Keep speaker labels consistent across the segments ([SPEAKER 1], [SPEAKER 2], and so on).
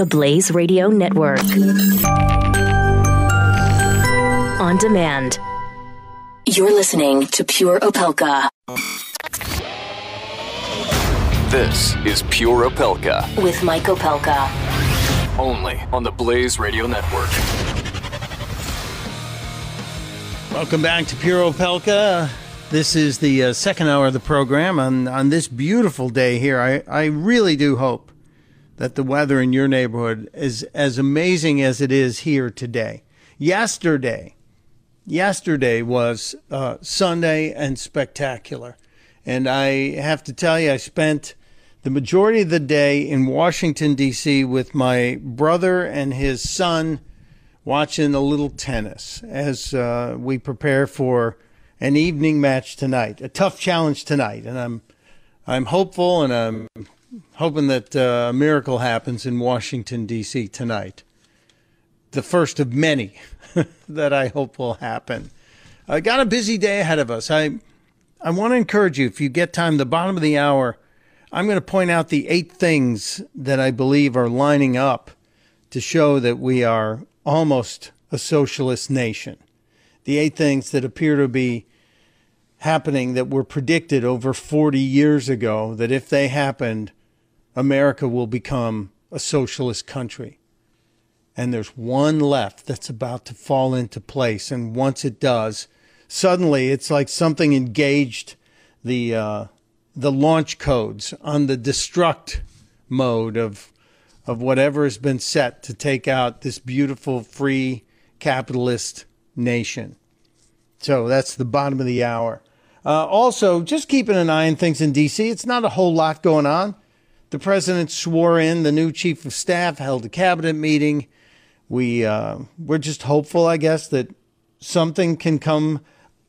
[SPEAKER 1] the Blaze Radio Network. On demand. You're listening to Pure Opelka.
[SPEAKER 2] This is Pure Opelka.
[SPEAKER 1] With Mike Opelka.
[SPEAKER 2] Only on the Blaze Radio Network.
[SPEAKER 3] Welcome back to Pure Opelka. This is the uh, second hour of the program on, on this beautiful day here. I, I really do hope that the weather in your neighborhood is as amazing as it is here today. Yesterday, yesterday was uh, Sunday and spectacular. And I have to tell you, I spent the majority of the day in Washington, D.C. with my brother and his son watching a little tennis as uh, we prepare for an evening match tonight, a tough challenge tonight. And I'm, I'm hopeful and I'm hoping that uh, a miracle happens in Washington, D.C. tonight. The first of many that I hope will happen. I got a busy day ahead of us. I, I want to encourage you, if you get time, the bottom of the hour, I'm going to point out the eight things that I believe are lining up to show that we are almost a socialist nation. The eight things that appear to be happening that were predicted over 40 years ago that if they happened, America will become a socialist country. And there's one left that's about to fall into place. And once it does, suddenly it's like something engaged the, uh, the launch codes on the destruct mode of of whatever has been set to take out this beautiful free capitalist nation. So that's the bottom of the hour. Uh, also, just keeping an eye on things in D.C. It's not a whole lot going on. The president swore in the new chief of staff, held a cabinet meeting. We uh, we're just hopeful, I guess, that something can come,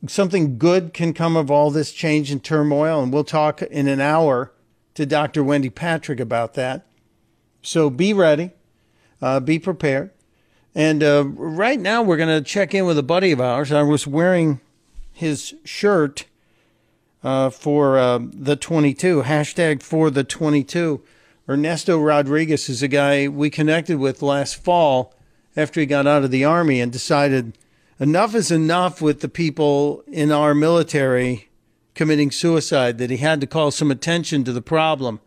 [SPEAKER 3] something good can come of all this change and turmoil. And we'll talk in an hour to Dr. Wendy Patrick about that. So be ready, uh, be prepared. And uh, right now, we're going to check in with a buddy of ours. I was wearing his shirt uh, for uh, the 22, hashtag for the 22. Ernesto Rodriguez is a guy we connected with last fall after he got out of the Army and decided enough is enough with the people in our military committing suicide, that he had to call some attention to the problem.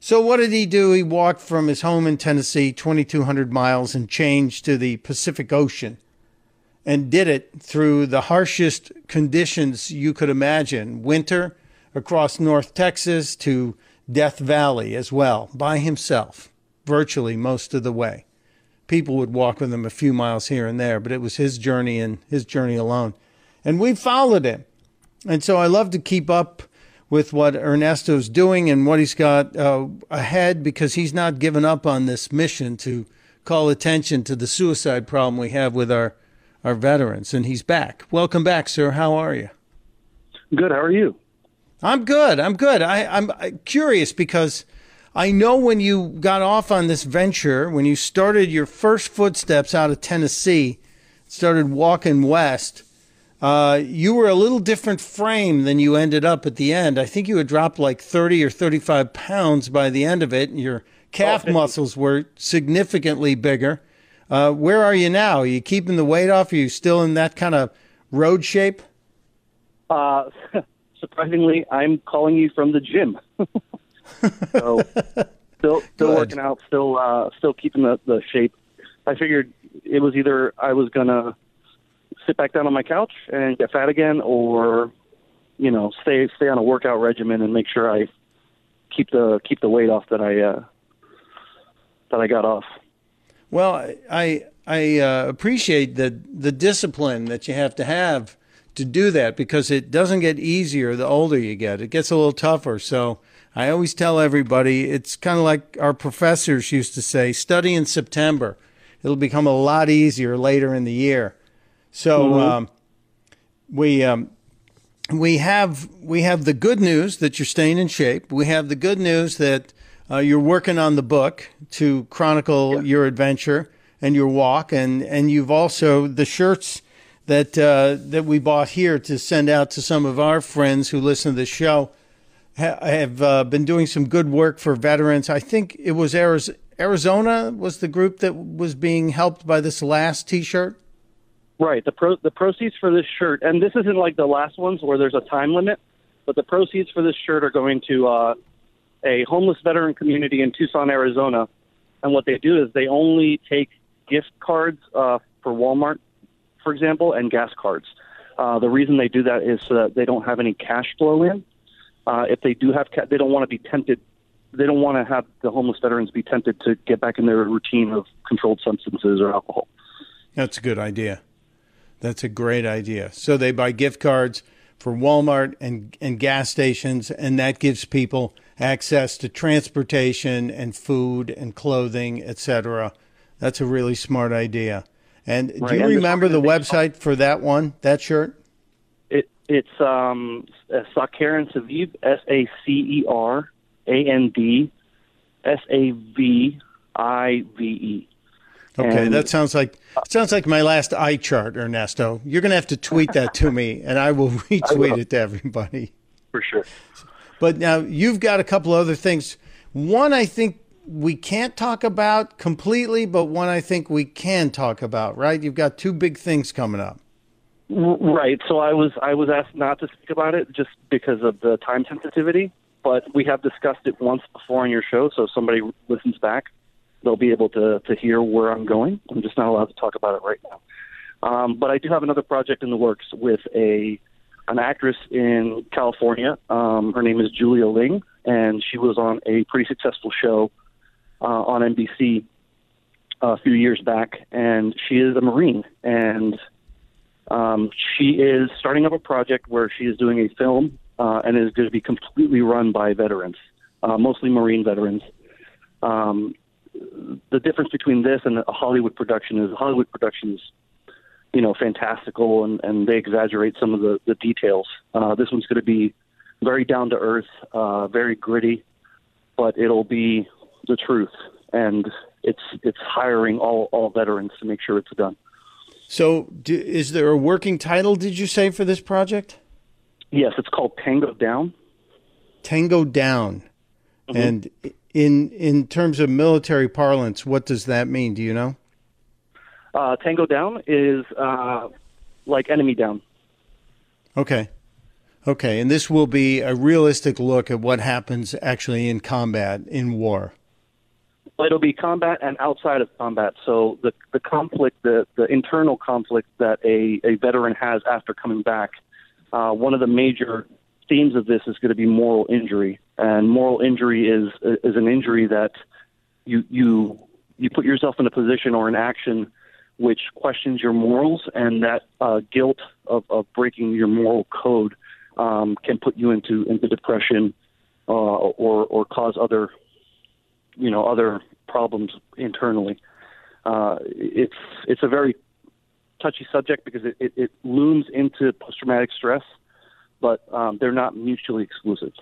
[SPEAKER 3] So what did he do? He walked from his home in Tennessee, 2,200 miles, and changed to the Pacific Ocean, and did it through the harshest conditions you could imagine: winter across North Texas to Death Valley as well, by himself, virtually most of the way. People would walk with him a few miles here and there, but it was his journey and his journey alone. And we followed him. And so I love to keep up with what Ernesto's doing and what he's got uh, ahead because he's not given up on this mission to call attention to the suicide problem we have with our, our veterans. And he's back. Welcome back, sir. How are you?
[SPEAKER 4] Good. How are you?
[SPEAKER 3] I'm good. I'm good. I, I'm curious because I know when you got off on this venture, when you started your first footsteps out of Tennessee, started walking west uh, you were a little different frame than you ended up at the end. I think you had dropped like 30 or 35 pounds by the end of it, and your calf oh, muscles were significantly bigger. Uh, where are you now? Are you keeping the weight off? Are you still in that kind of road shape?
[SPEAKER 4] Uh, surprisingly, I'm calling you from the gym. so, still, still working out, still, uh, still keeping the, the shape. I figured it was either I was gonna sit back down on my couch and get fat again, or you know, stay stay on a workout regimen and make sure I keep the keep the weight off that I uh, that I got off.
[SPEAKER 3] Well, I I uh, appreciate the the discipline that you have to have to do that because it doesn't get easier the older you get. It gets a little tougher. So I always tell everybody it's kind of like our professors used to say: study in September. It'll become a lot easier later in the year. So mm-hmm. um, we um, we have we have the good news that you're staying in shape. We have the good news that uh, you're working on the book to chronicle yeah. your adventure and your walk, and and you've also the shirts that uh, that we bought here to send out to some of our friends who listen to the show have uh, been doing some good work for veterans. I think it was Arizona was the group that was being helped by this last T-shirt.
[SPEAKER 4] Right. The pro the proceeds for this shirt, and this isn't like the last ones where there's a time limit, but the proceeds for this shirt are going to uh, a homeless veteran community in Tucson, Arizona. And what they do is they only take gift cards uh, for Walmart, for example, and gas cards. Uh, the reason they do that is so that they don't have any cash flow in. Uh, if they do have, ca- they don't want to be tempted. They don't want to have the homeless veterans be tempted to get back in their routine of controlled substances or alcohol.
[SPEAKER 3] That's a good idea. That's a great idea. So they buy gift cards for Walmart and, and gas stations, and that gives people access to transportation and food and clothing, etc. That's a really smart idea. And
[SPEAKER 4] Right,
[SPEAKER 3] do you
[SPEAKER 4] and
[SPEAKER 3] remember the website for that one, that shirt?
[SPEAKER 4] It it's um Saviv S A C E R A N D S A V I V E.
[SPEAKER 3] Okay,
[SPEAKER 4] And-
[SPEAKER 3] that sounds like sounds like my last eye chart, Ernesto. You're going to have to tweet that to me, and I will retweet it to everybody.
[SPEAKER 4] For sure.
[SPEAKER 3] But now you've got a couple other things. One I think we can't talk about completely, but one I think we can talk about. Right? You've got two big things coming up.
[SPEAKER 4] Right. So I was I was asked not to speak about it just because of the time sensitivity, but we have discussed it once before on your show. So if somebody listens back, they'll be able to to hear where I'm going. I'm just not allowed to talk about it right now. Um, but I do have another project in the works with a an actress in California. Um, her name is Julia Ling, and she was on a pretty successful show uh, on NBC a few years back. And she is a Marine, and um, she is starting up a project where she is doing a film uh, and is going to be completely run by veterans, uh, mostly Marine veterans. Um, the difference between this and a Hollywood production is Hollywood production is, you know, fantastical and, and they exaggerate some of the, the details. Uh, this one's going to be very down to earth, uh, very gritty, but it'll be the truth. And it's it's hiring all, all veterans to make sure it's done.
[SPEAKER 3] So, do, is there a working title? Did you say for this project?
[SPEAKER 4] Yes, it's called Tango Down.
[SPEAKER 3] Tango Down.
[SPEAKER 4] Mm-hmm.
[SPEAKER 3] And in in terms of military parlance, what does that mean? Do you know?
[SPEAKER 4] Uh, Tango Down is uh, like Enemy Down.
[SPEAKER 3] Okay. Okay, and this will be a realistic look at what happens actually in combat in war.
[SPEAKER 4] It'll be combat and outside of combat. So the the conflict, the the internal conflict that a, a veteran has after coming back. Uh, one of the major themes of this is going to be moral injury, and moral injury is is an injury that you you you put yourself in a position or an action which questions your morals, and that uh, guilt of, of breaking your moral code um, can put you into into depression uh, or or cause other you know other problems internally. Uh, it's it's a very touchy subject because it, it, it looms into post traumatic stress, but um, they're not mutually exclusive.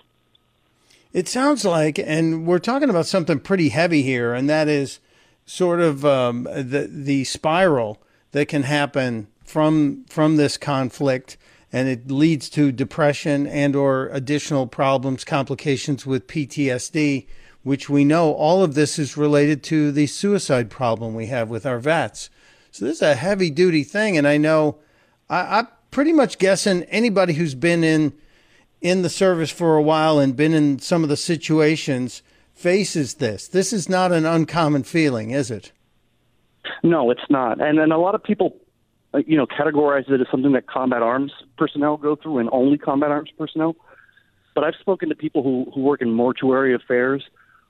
[SPEAKER 3] It sounds like, and we're talking about something pretty heavy here, and that is sort of um, the the spiral that can happen from from this conflict, and it leads to depression and or additional problems, complications with PTSD, which we know all of this is related to the suicide problem we have with our vets. So this is a heavy duty thing, and I know I, I'm pretty much guessing anybody who's been in in the service for a while and been in some of the situations faces this. This is not an uncommon feeling, is it?
[SPEAKER 4] No, it's not. And then a lot of people, uh, you know, categorize it as something that combat arms personnel go through and only combat arms personnel. But I've spoken to people who, who work in mortuary affairs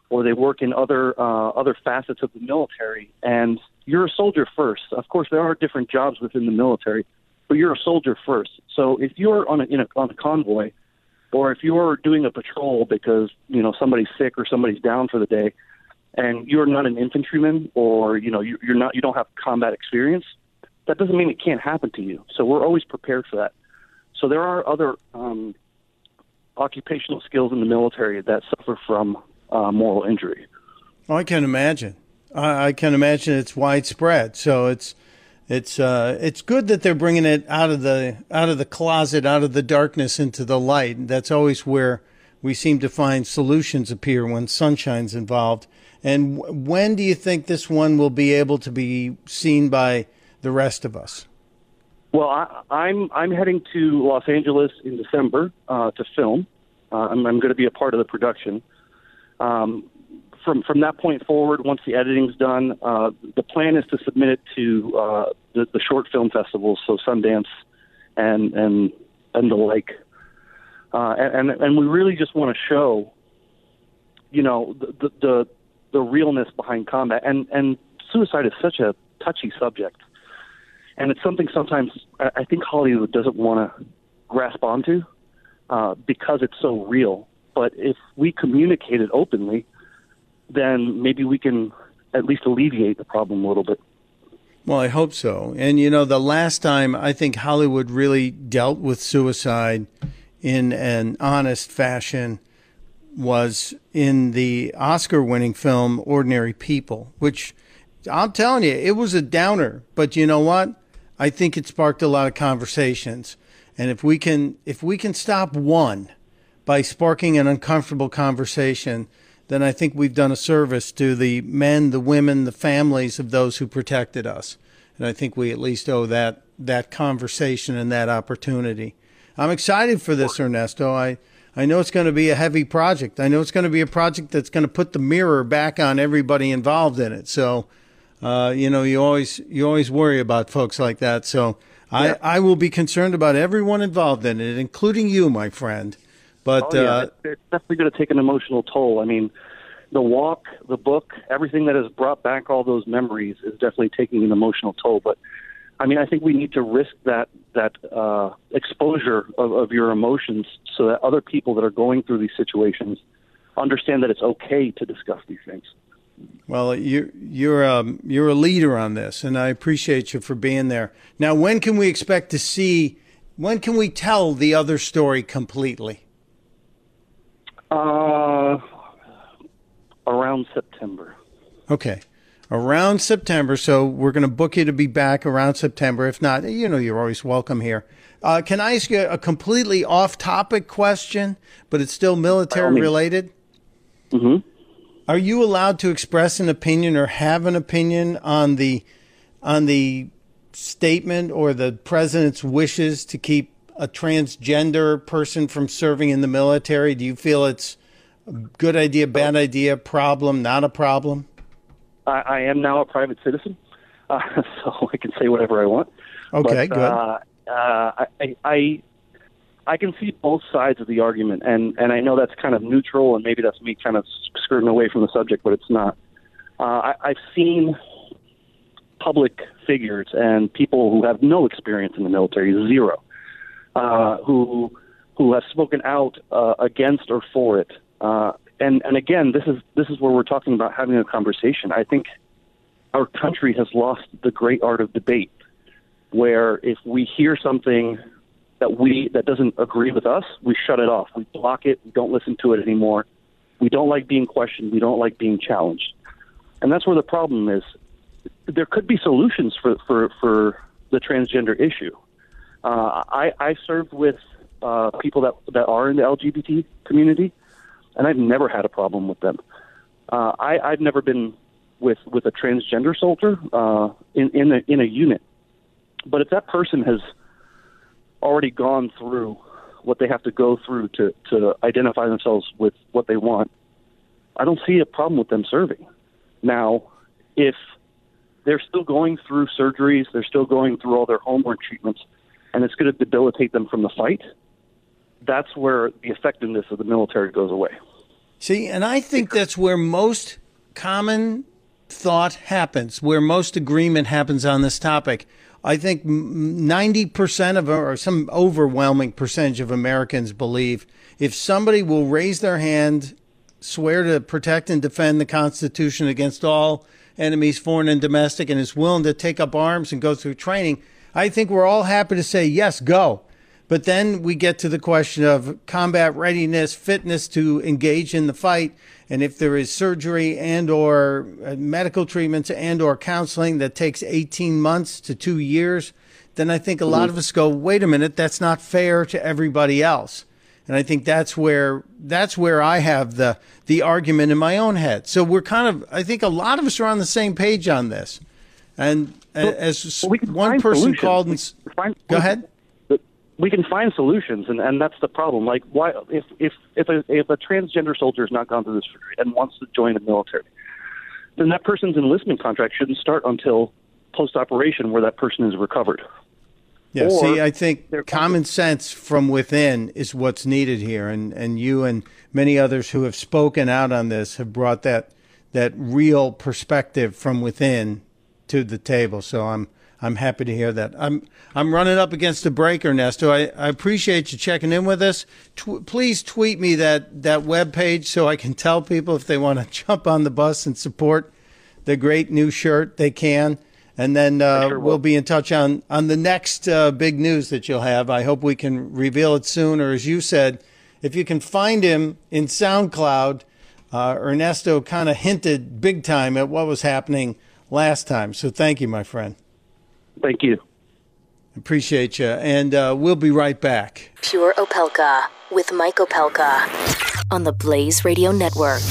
[SPEAKER 4] or they work in other uh, other facets of the military. And you're a soldier first. Of course, there are different jobs within the military, but you're a soldier first. So if you're on a, in a on a convoy, or if you're doing a patrol because you know somebody's sick or somebody's down for the day, and you're not an infantryman or you know you- you're not you don't have combat experience, that doesn't mean it can't happen to you. So we're always prepared for that. So there are other um, occupational skills in the military that suffer from uh, moral injury.
[SPEAKER 3] Oh, I can imagine. I, I can imagine it's widespread. So it's it's uh, it's good that they're bringing it out of the out of the closet, out of the darkness into the light. That's always where we seem to find solutions appear when sunshine's involved. And w- when do you think this one will be able to be seen by the rest of us?
[SPEAKER 4] Well, I, I'm I'm heading to Los Angeles in December uh, to film. Uh, I'm, I'm going to be a part of the production. Um, from from that point forward, once the editing's done, uh, the plan is to submit it to uh, the, the short film festivals, so Sundance and and and the like. Uh, and and we really just want to show, you know, the, the the realness behind combat. And and suicide is such a touchy subject, and it's something sometimes I think Hollywood doesn't want to grasp onto uh, because it's so real. But if we communicate it openly, then maybe we can at least alleviate the problem a little bit.
[SPEAKER 3] Well, I hope so. And you know, the last time I think Hollywood really dealt with suicide in an honest fashion was in the Oscar winning film Ordinary People, which I'm telling you, it was a downer, but you know what? I think it sparked a lot of conversations. And if we can if we can stop one by sparking an uncomfortable conversation, then I think we've done a service to the men, the women, the families of those who protected us. And I think we at least owe that that conversation and that opportunity. I'm excited for this, Ernesto. I I know it's going to be a heavy project. I know it's going to be a project that's going to put the mirror back on everybody involved in it. So, uh, you know, you always you always worry about folks like that. So, yeah. I I will be concerned about everyone involved in it, including you, my friend. But
[SPEAKER 4] oh, yeah. uh, it's definitely going to take an emotional toll. I mean, the walk, the book, everything that has brought back all those memories is definitely taking an emotional toll. But I mean, I think we need to risk that that uh, exposure of, of your emotions so that other people that are going through these situations understand that it's okay to discuss these things.
[SPEAKER 3] Well, you're you're um, you're a leader on this, and I appreciate you for being there. Now, when can we expect to see? When can we tell the other story completely?
[SPEAKER 4] Uh, around September.
[SPEAKER 3] Okay. Around September. So we're going to book you to be back around September. If not, you know, you're always welcome here. Uh, can I ask you a completely off topic question, but it's still military related?
[SPEAKER 4] Mm-hmm.
[SPEAKER 3] Are you allowed to express an opinion or have an opinion on the on the statement or the president's wishes to keep a transgender person from serving in the military? Do you feel it's a good idea, bad idea, problem, not a problem?
[SPEAKER 4] I, I am now a private citizen, uh, so I can say whatever I want.
[SPEAKER 3] Okay,
[SPEAKER 4] but,
[SPEAKER 3] good.
[SPEAKER 4] Uh, uh, I, I I can see both sides of the argument, and and I know that's kind of neutral, and maybe that's me kind of skirting away from the subject, but it's not. Uh, I, I've seen public figures and people who have no experience in the military, zero, uh, who who have spoken out uh, against or for it. Uh, and and again, this is this is where we're talking about having a conversation. I think our country has lost the great art of debate, where if we hear something that we that doesn't agree with us, we shut it off. We block it. We don't listen to it anymore. We don't like being questioned. We don't like being challenged, and that's where the problem is. There could be solutions for for for the transgender issue. Uh, I I served with uh, people that that are in the LGBT community, and I've never had a problem with them. Uh, I I've never been with with a transgender soldier uh, in in a in a unit, but if that person has already gone through what they have to go through to to identify themselves with what they want, I don't see a problem with them serving. Now, if they're still going through surgeries, they're still going through all their hormone treatments, and it's going to debilitate them from the fight, that's where the effectiveness of the military goes away.
[SPEAKER 3] See, and I think that's where most common thought happens, where most agreement happens on this topic. I think 90% of, or some overwhelming percentage of Americans believe if somebody will raise their hand, swear to protect and defend the Constitution against all enemies, foreign and domestic, and is willing to take up arms and go through training, I think we're all happy to say, yes, go. But then we get to the question of combat readiness, fitness to engage in the fight, and if there is surgery and or uh, medical treatments and or counseling that takes 18 months to 2 years, then I think a lot of us go, "Wait a minute, that's not fair to everybody else." And I think that's where that's where I have the the argument in my own head. So we're kind of I think a lot of us are on the same page on this. And as well, one person solutions. called and find, go ahead.
[SPEAKER 4] We can find solutions, and, and that's the problem. Like, why if if if a, if a transgender soldier has not gone through this surgery and wants to join the military, then that person's enlistment contract shouldn't start until post operation, where that person is recovered.
[SPEAKER 3] Yeah, or see, I think common sense from within is what's needed here, and and you and many others who have spoken out on this have brought that that real perspective from within to the table. So I'm I'm happy to hear that. I'm I'm running up against a break, Ernesto. I, I appreciate you checking in with us. Tw- please tweet me that that web page so I can tell people if they want to jump on the bus and support the great new shirt, they can. And then uh, sure we'll be in touch on on the next uh, big news that you'll have. I hope we can reveal it soon. Or as you said, if you can find him in SoundCloud, uh, Ernesto kind of hinted big time at what was happening last time. So thank you, my friend.
[SPEAKER 4] Thank you.
[SPEAKER 3] Appreciate you. And uh, we'll be right back.
[SPEAKER 1] Pure Opelka with Mike Opelka on the Blaze Radio Network.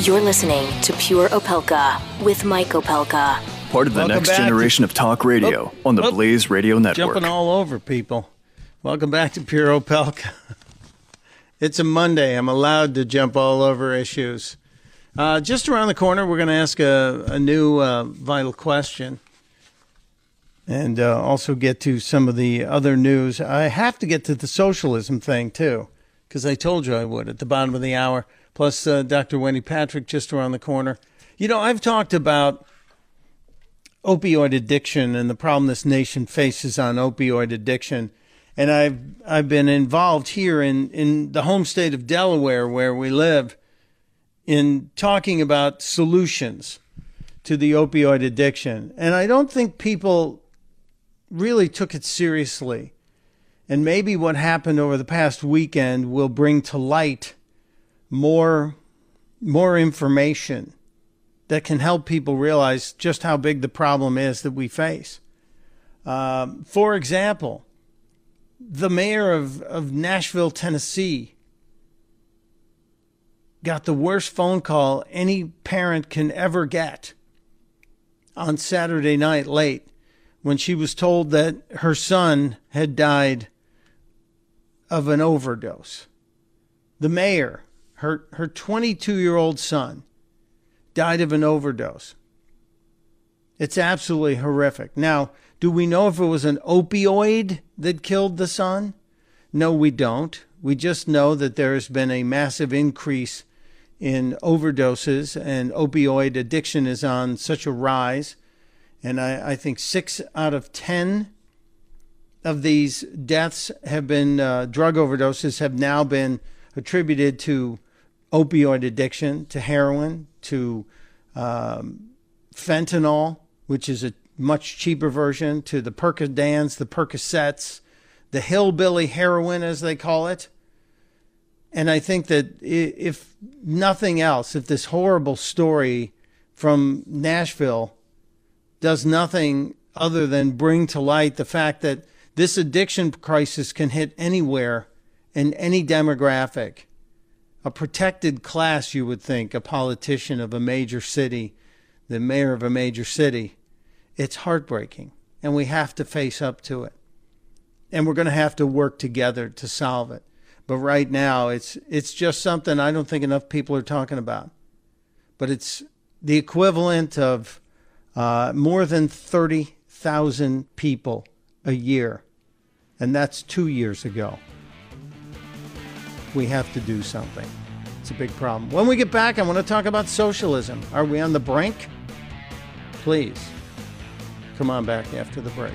[SPEAKER 1] You're listening to Pure Opelka with Mike Opelka.
[SPEAKER 2] Part of the Welcome next generation to, of talk radio oh, on the oh, Blaze Radio Network.
[SPEAKER 3] Jumping all over people. Welcome back to Pure Opelka. it's a Monday. I'm allowed to jump all over issues. Uh, just around the corner, we're going to ask a, a new uh, vital question and uh, also get to some of the other news. I have to get to the socialism thing, too, because I told you I would at the bottom of the hour plus uh, Dr. Wendy Patrick just around the corner. You know, I've talked about opioid addiction and the problem this nation faces on opioid addiction. And I've I've been involved here in, in the home state of Delaware where we live in talking about solutions to the opioid addiction. And I don't think people really took it seriously. And maybe what happened over the past weekend will bring to light more more information that can help people realize just how big the problem is that we face. Um, for example, the mayor of, of Nashville, Tennessee, got the worst phone call any parent can ever get on Saturday night late when she was told that her son had died of an overdose. The mayor her her 22 year old son died of an overdose. It's absolutely horrific. Now, do we know if it was an opioid that killed the son? No, we don't. We just know that there has been a massive increase in overdoses and opioid addiction is on such a rise. And I, I think six out of 10 of these deaths have been uh, drug overdoses, have now been attributed to opioid addiction, to heroin, to um, fentanyl, which is a much cheaper version, to the Percodans, the Percocets, the hillbilly heroin, as they call it. And I think that if nothing else, if this horrible story from Nashville does nothing other than bring to light the fact that this addiction crisis can hit anywhere in any demographic a protected class, you would think, a politician of a major city, the mayor of a major city. It's heartbreaking, and we have to face up to it. And we're going to have to work together to solve it. But right now, it's it's just something I don't think enough people are talking about. But it's the equivalent of uh, more than thirty thousand people a year, and that's two years ago we have to do something. It's a big problem. When we get back, I want to talk about socialism. Are we on the brink? Please come on back after the break.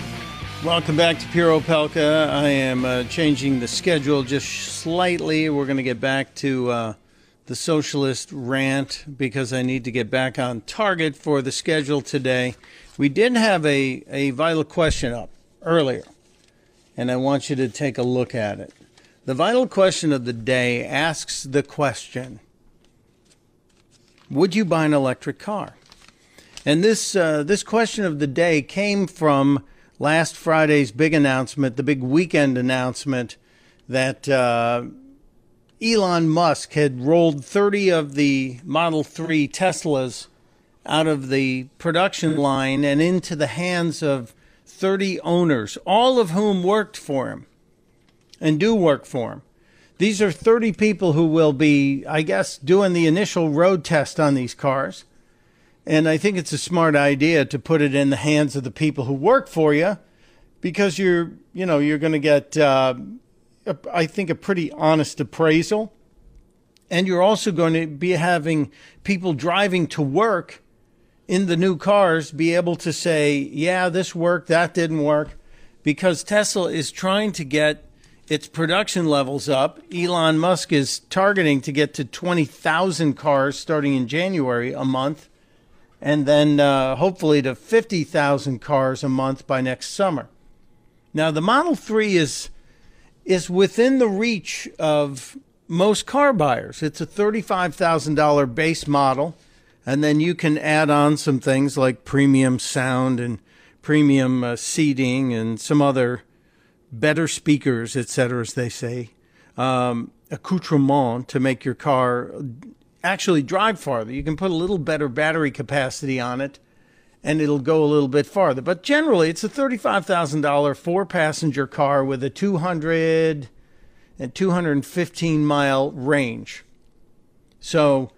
[SPEAKER 3] Welcome back to Pure Opelka. I am uh, changing the schedule just slightly. We're going to get back to uh, the socialist rant because I need to get back on target for the schedule today. We did have a, a vital question up earlier, and I want you to take a look at it. The vital question of the day asks the question Would you buy an electric car? And this uh, this question of the day came from last Friday's big announcement, the big weekend announcement that uh, Elon Musk had rolled 30 of the Model 3 Teslas out of the production line and into the hands of 30 owners, all of whom worked for him and do work for him. These are 30 people who will be, I guess, doing the initial road test on these cars. And I think it's a smart idea to put it in the hands of the people who work for you because you're, you know, you're going to get, uh, a, I think, a pretty honest appraisal. And you're also going to be having people driving to work in the new cars be able to say, yeah, this worked, that didn't work, because Tesla is trying to get its production levels up. Elon Musk is targeting to get to 20,000 cars starting in January a month, and then uh, hopefully to 50,000 cars a month by next summer. Now, the Model 3 is is within the reach of most car buyers. It's a $35,000 base model, and then you can add on some things like premium sound and premium uh, seating and some other better speakers, et cetera, as they say, um, accoutrement to make your car actually drive farther. You can put a little better battery capacity on it and it'll go a little bit farther. But generally, it's a $35,000 four passenger car with a 200 and 215 mile range. So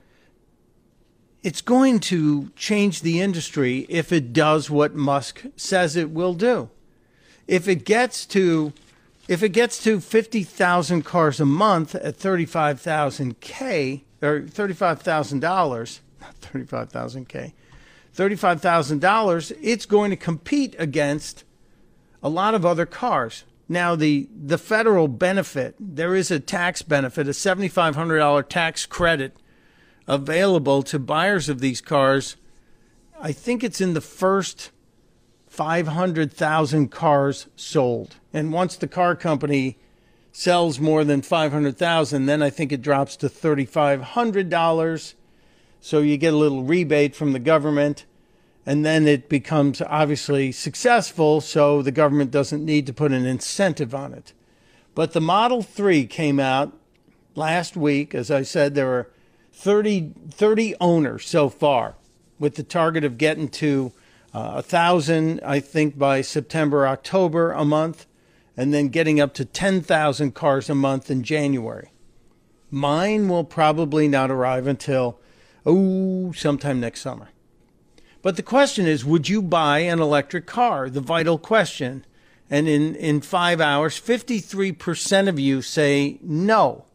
[SPEAKER 3] it's going to change the industry if it does what Musk says it will do. If it gets to if it gets to 50,000 cars a month at 35,000 K or $35,000, not 35,000 K, $35,000, it's going to compete against a lot of other cars. Now, the, the federal benefit, there is a tax benefit, a $7,500 tax credit available to buyers of these cars. I think it's in the first 500,000 cars sold. And once the car company sells more than 500,000, then I think it drops to $3,500. So you get a little rebate from the government. And then it becomes obviously successful, so the government doesn't need to put an incentive on it. But the Model 3 came out last week. As I said, there were 30, 30 owners so far, with the target of getting to uh, a thousand, I think, by September, October a month, and then getting up to 10,000 cars a month in January. Mine will probably not arrive until, oh, sometime next summer. But the question is would you buy an electric car? The vital question. And in, in five hours, 53% of you say no.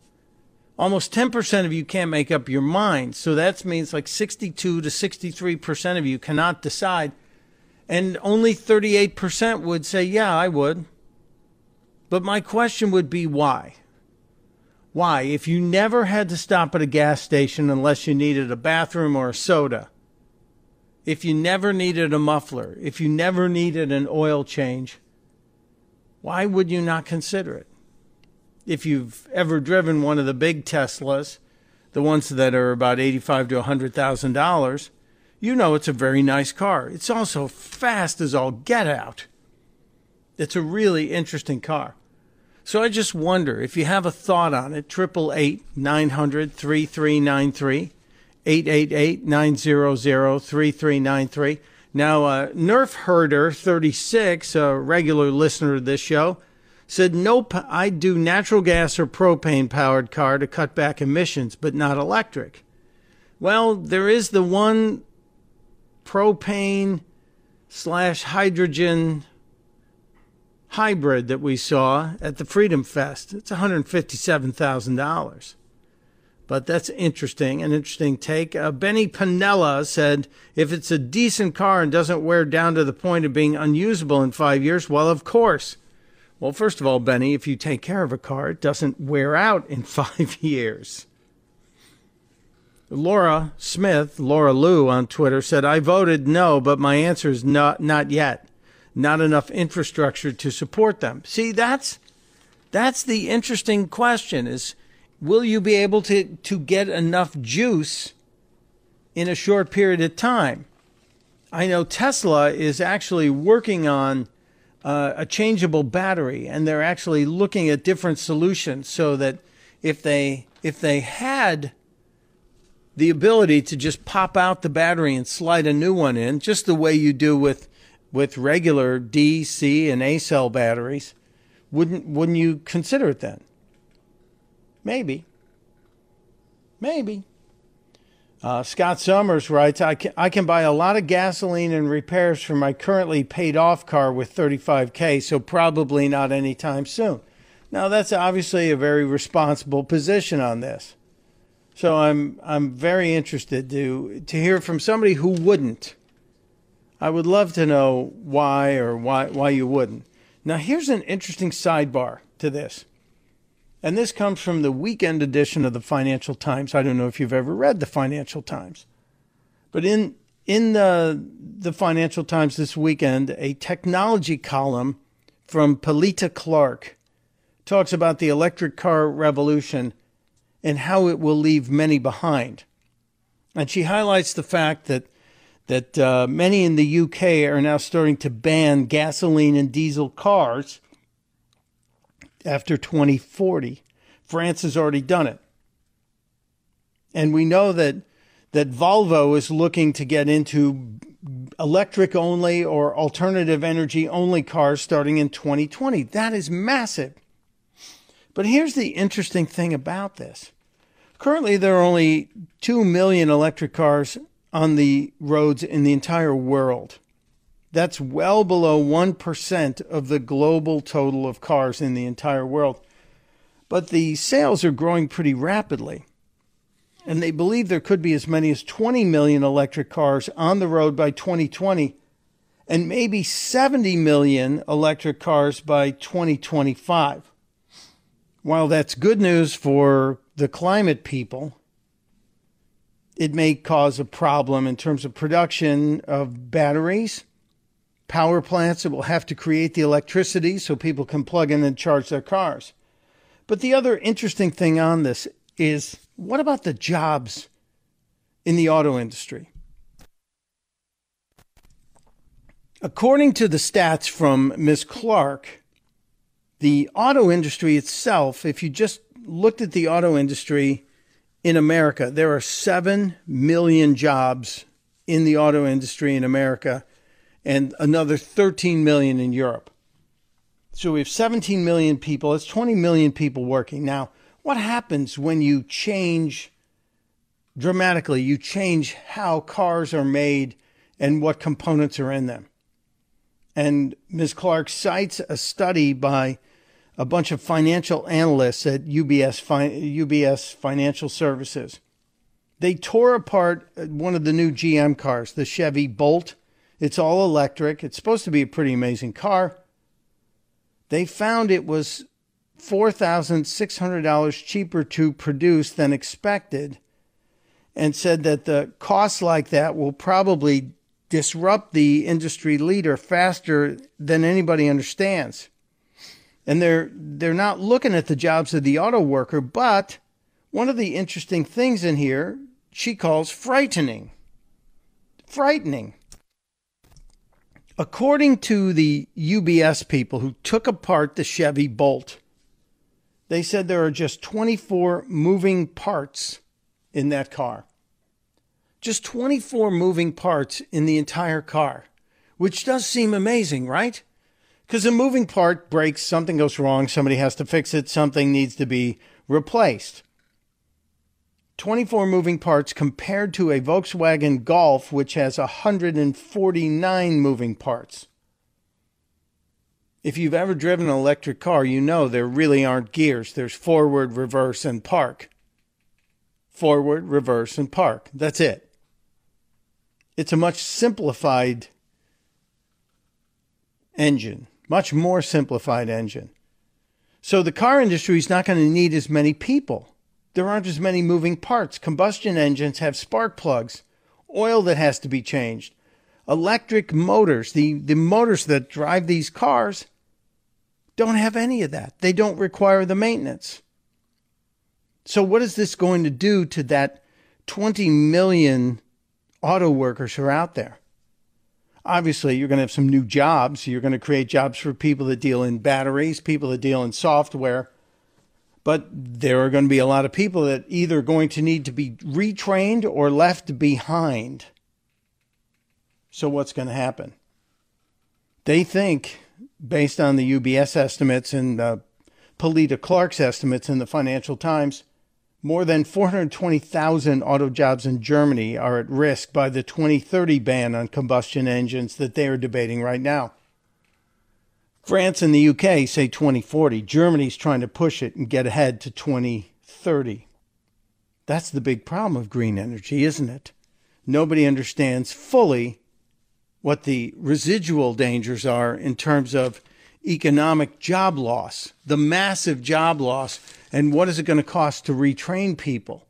[SPEAKER 3] Almost 10% of you can't make up your mind. So that means like 62 to 63% of you cannot decide and only 38% would say, Yeah, I would. But my question would be why? Why? If you never had to stop at a gas station unless you needed a bathroom or a soda, if you never needed a muffler, if you never needed an oil change, why would you not consider it? If you've ever driven one of the big Teslas, the ones that are about eighty-five to hundred thousand dollars, you know it's a very nice car. It's also fast as all get out. It's a really interesting car. So I just wonder if you have a thought on it, 888 900 3393, 888 900 3393. Now, uh, Nerf Herder 36, a regular listener of this show, said, Nope, I'd do natural gas or propane powered car to cut back emissions, but not electric. Well, there is the one propane slash hydrogen hybrid that we saw at the Freedom Fest. It's $157,000. But that's interesting, an interesting take. Uh, Benny Panella said, if it's a decent car and doesn't wear down to the point of being unusable in five years, well, of course. Well, first of all, Benny, if you take care of a car, it doesn't wear out in five years. Laura Smith, Laura Lou on Twitter said, I voted no, but my answer is not, not yet. Not enough infrastructure to support them. See, that's, that's the interesting question is, will you be able to, to get enough juice in a short period of time? I know Tesla is actually working on uh, a changeable battery, and they're actually looking at different solutions so that if they if they had the ability to just pop out the battery and slide a new one in, just the way you do with with regular D, C, and A cell batteries, wouldn't wouldn't you consider it then? Maybe. Maybe. Uh, Scott Summers writes, I can, I can buy a lot of gasoline and repairs for my currently paid off car with 35K, so probably not anytime soon. Now, that's obviously a very responsible position on this. So I'm I'm very interested to to hear from somebody who wouldn't. I would love to know why or why why you wouldn't. Now here's an interesting sidebar to this. And this comes from the weekend edition of the Financial Times. I don't know if you've ever read the Financial Times. But in in the the Financial Times this weekend, a technology column from Pilita Clark talks about the electric car revolution and how it will leave many behind. And she highlights the fact that that uh, many in the UK are now starting to ban gasoline and diesel cars after 2040. France has already done it. And we know that that Volvo is looking to get into electric only or alternative energy only cars starting in 2020. That is massive. But here's the interesting thing about this. Currently, there are only 2 million electric cars on the roads in the entire world. That's well below 1% of the global total of cars in the entire world. But the sales are growing pretty rapidly. And they believe there could be as many as 20 million electric cars on the road by 2020 and maybe 70 million electric cars by 2025. While that's good news for the climate people, it may cause a problem in terms of production of batteries, power plants that will have to create the electricity so people can plug in and charge their cars. But the other interesting thing on this is what about the jobs in the auto industry? According to the stats from Ms. Clark, the auto industry itself, if you just looked at the auto industry in America, there are 7 million jobs in the auto industry in America and another 13 million in Europe. So we have 17 million people. It's 20 million people working. Now, what happens when you change dramatically? You change how cars are made and what components are in them. And Ms. Clark cites a study by a bunch of financial analysts at UBS, UBS Financial Services. They tore apart uh, one of the new GM cars, the Chevy Bolt. It's all electric. It's supposed to be a pretty amazing car. They found it was $4,600 cheaper to produce than expected and said that the costs like that will probably disrupt the industry leader faster than anybody understands and they're they're not looking at the jobs of the auto worker, but one of the interesting things in here she calls frightening. Frightening. According to the UBS people who took apart the Chevy Bolt, they said there are just 24 moving parts in that car. Just 24 moving parts in the entire car, which does seem amazing, right? Because a moving part breaks, something goes wrong, somebody has to fix it, something needs to be replaced. 24 moving parts compared to a Volkswagen Golf, which has 149 moving parts. If you've ever driven an electric car, you know there really aren't gears. There's forward, reverse, and park. Forward, reverse, and park. That's it. It's a much simplified engine, much more simplified engine. So the car industry is not going to need as many people there aren't as many moving parts. Combustion engines have spark plugs, oil that has to be changed, electric motors, the, the motors that drive these cars don't have any of that. They don't require the maintenance. So, what is this going to do to that 20 million auto workers who are out there? Obviously, you're going to have some new jobs. You're going to create jobs for people that deal in batteries, people that deal in software, but there are going to be a lot of people that either going to need to be retrained or left behind. So what's going to happen? They think, based on the UBS estimates and uh, Pilita Clark's estimates in the Financial Times, more than 420,000 auto jobs in Germany are at risk by the 2030 ban on combustion engines that they are debating right now. France and the UK say 2040. Germany's trying to push it and get ahead to 2030. That's the big problem of green energy, isn't it? Nobody understands fully what the residual dangers are in terms of economic job loss, the massive job loss, and what is it going to cost to retrain people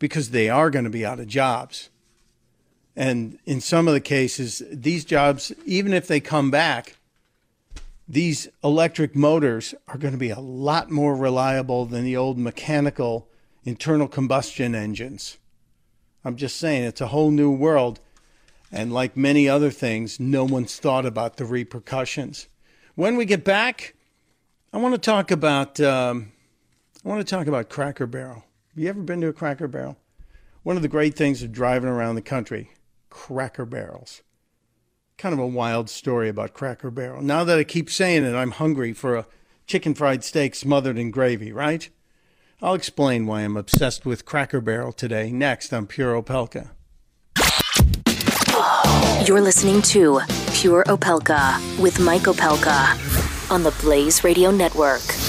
[SPEAKER 3] because they are going to be out of jobs. And in some of the cases, these jobs, even if they come back, these electric motors are going to be a lot more reliable than the old mechanical internal combustion engines. I'm just saying, it's a whole new world. And like many other things, no one's thought about the repercussions. When we get back, I want to talk about um, I want to talk about Cracker Barrel. Have you ever been to a Cracker Barrel? One of the great things of driving around the country, Cracker Barrels kind of a wild story about Cracker Barrel. Now that I keep saying it, I'm hungry for a chicken fried steak smothered in gravy, right? I'll explain why I'm obsessed with Cracker Barrel today, next on Pure Opelka.
[SPEAKER 1] You're listening to Pure Opelka with Mike Opelka on the Blaze Radio Network.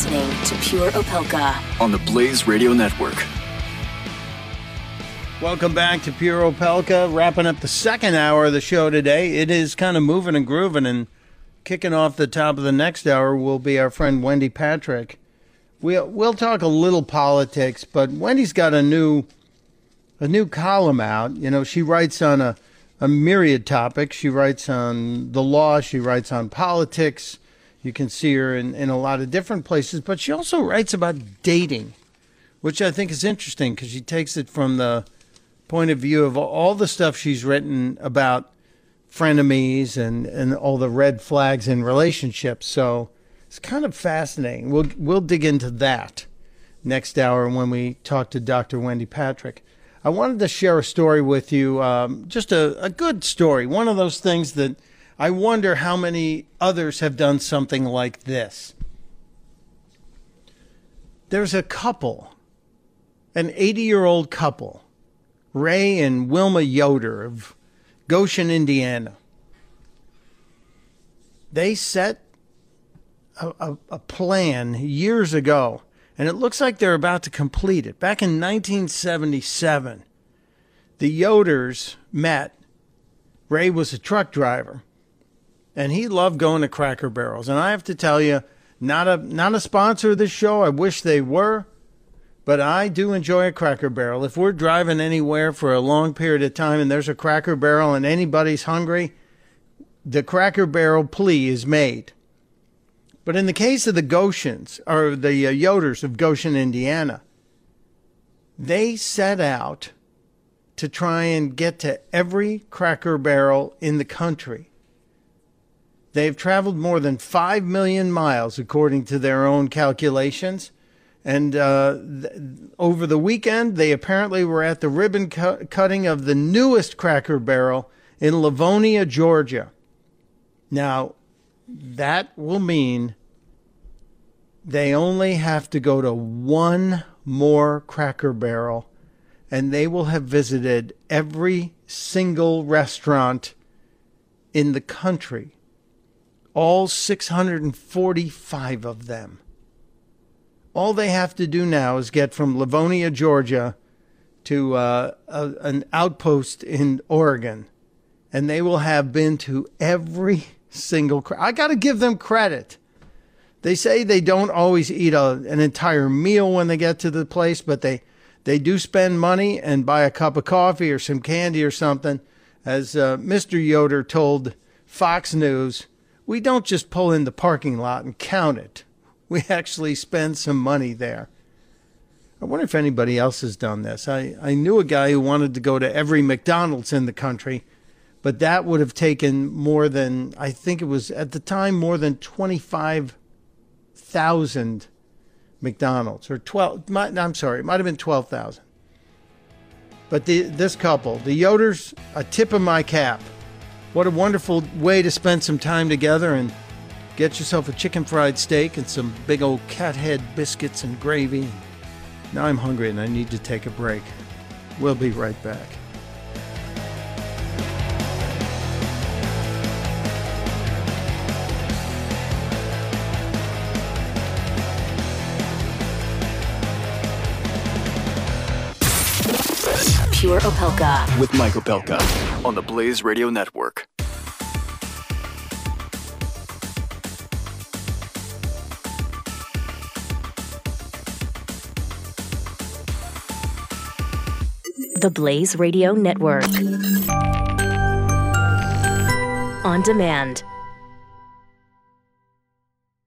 [SPEAKER 1] Listening to Pure Opelka
[SPEAKER 2] on the Blaze Radio Network.
[SPEAKER 3] Welcome back to Pure Opelka. Wrapping up the second hour of the show today. It is kind of moving and grooving, and kicking off the top of the next hour will be our friend Wendy Patrick. We'll we'll talk a little politics, but Wendy's got a new a new column out. You know, she writes on a a myriad topics. She writes on the law. She writes on politics. You can see her in, in a lot of different places, but she also writes about dating, which I think is interesting because she takes it from the point of view of all the stuff she's written about frenemies and, and all the red flags in relationships. So it's kind of fascinating. We'll, we'll dig into that next hour when we talk to Dr. Wendy Patrick. I wanted to share a story with you, um, just a, a good story, one of those things that – I wonder how many others have done something like this. There's a couple, an 80 year old couple, Ray and Wilma Yoder of Goshen, Indiana. They set a, a, a, plan years ago, and it looks like they're about to complete it. Back in 1977, the Yoders met. Ray was a truck driver and he loved going to Cracker Barrels. And I have to tell you, not a not a sponsor of this show. I wish they were, but I do enjoy a Cracker Barrel. If we're driving anywhere for a long period of time and there's a Cracker Barrel and anybody's hungry, the Cracker Barrel plea is made. But in the case of the Goshens or the uh, Yoders of Goshen, Indiana, They set out to try and get to every cracker barrel in the country. They've traveled more than 5 million miles, according to their own calculations. And uh, th- over the weekend, they apparently were at the ribbon cu- cutting of the newest cracker barrel in Lavonia, Georgia. Now, that will mean they only have to go to one more cracker barrel and they will have visited every single restaurant in the country, all 645 of them. All they have to do now is get from Lavonia, Georgia, to uh, a, an outpost in Oregon, and they will have been to every single. Cra- I got to give them credit. They say they don't always eat a, an entire meal when they get to the place, but they they do spend money and buy a cup of coffee or some candy or something. As uh, Mr. Yoder told Fox News, we don't just pull in the parking lot and count it. We actually spend some money there. I wonder if anybody else has done this. I, I knew a guy who wanted to go to every McDonald's in the country, but that would have taken more than, I think it was at the time, more than 25,000 McDonald's or 12 I'm sorry, it might have been 12,000. But the, this couple, the Yoders, a tip of my cap. What a wonderful way to spend some time together and get yourself a chicken fried steak and some big old cat head biscuits and gravy. Now I'm hungry and I need to take a break. We'll be right back.
[SPEAKER 1] Pure Opelka.
[SPEAKER 2] With Mike Opelka on the Blaze Radio Network.
[SPEAKER 1] The Blaze Radio Network. On demand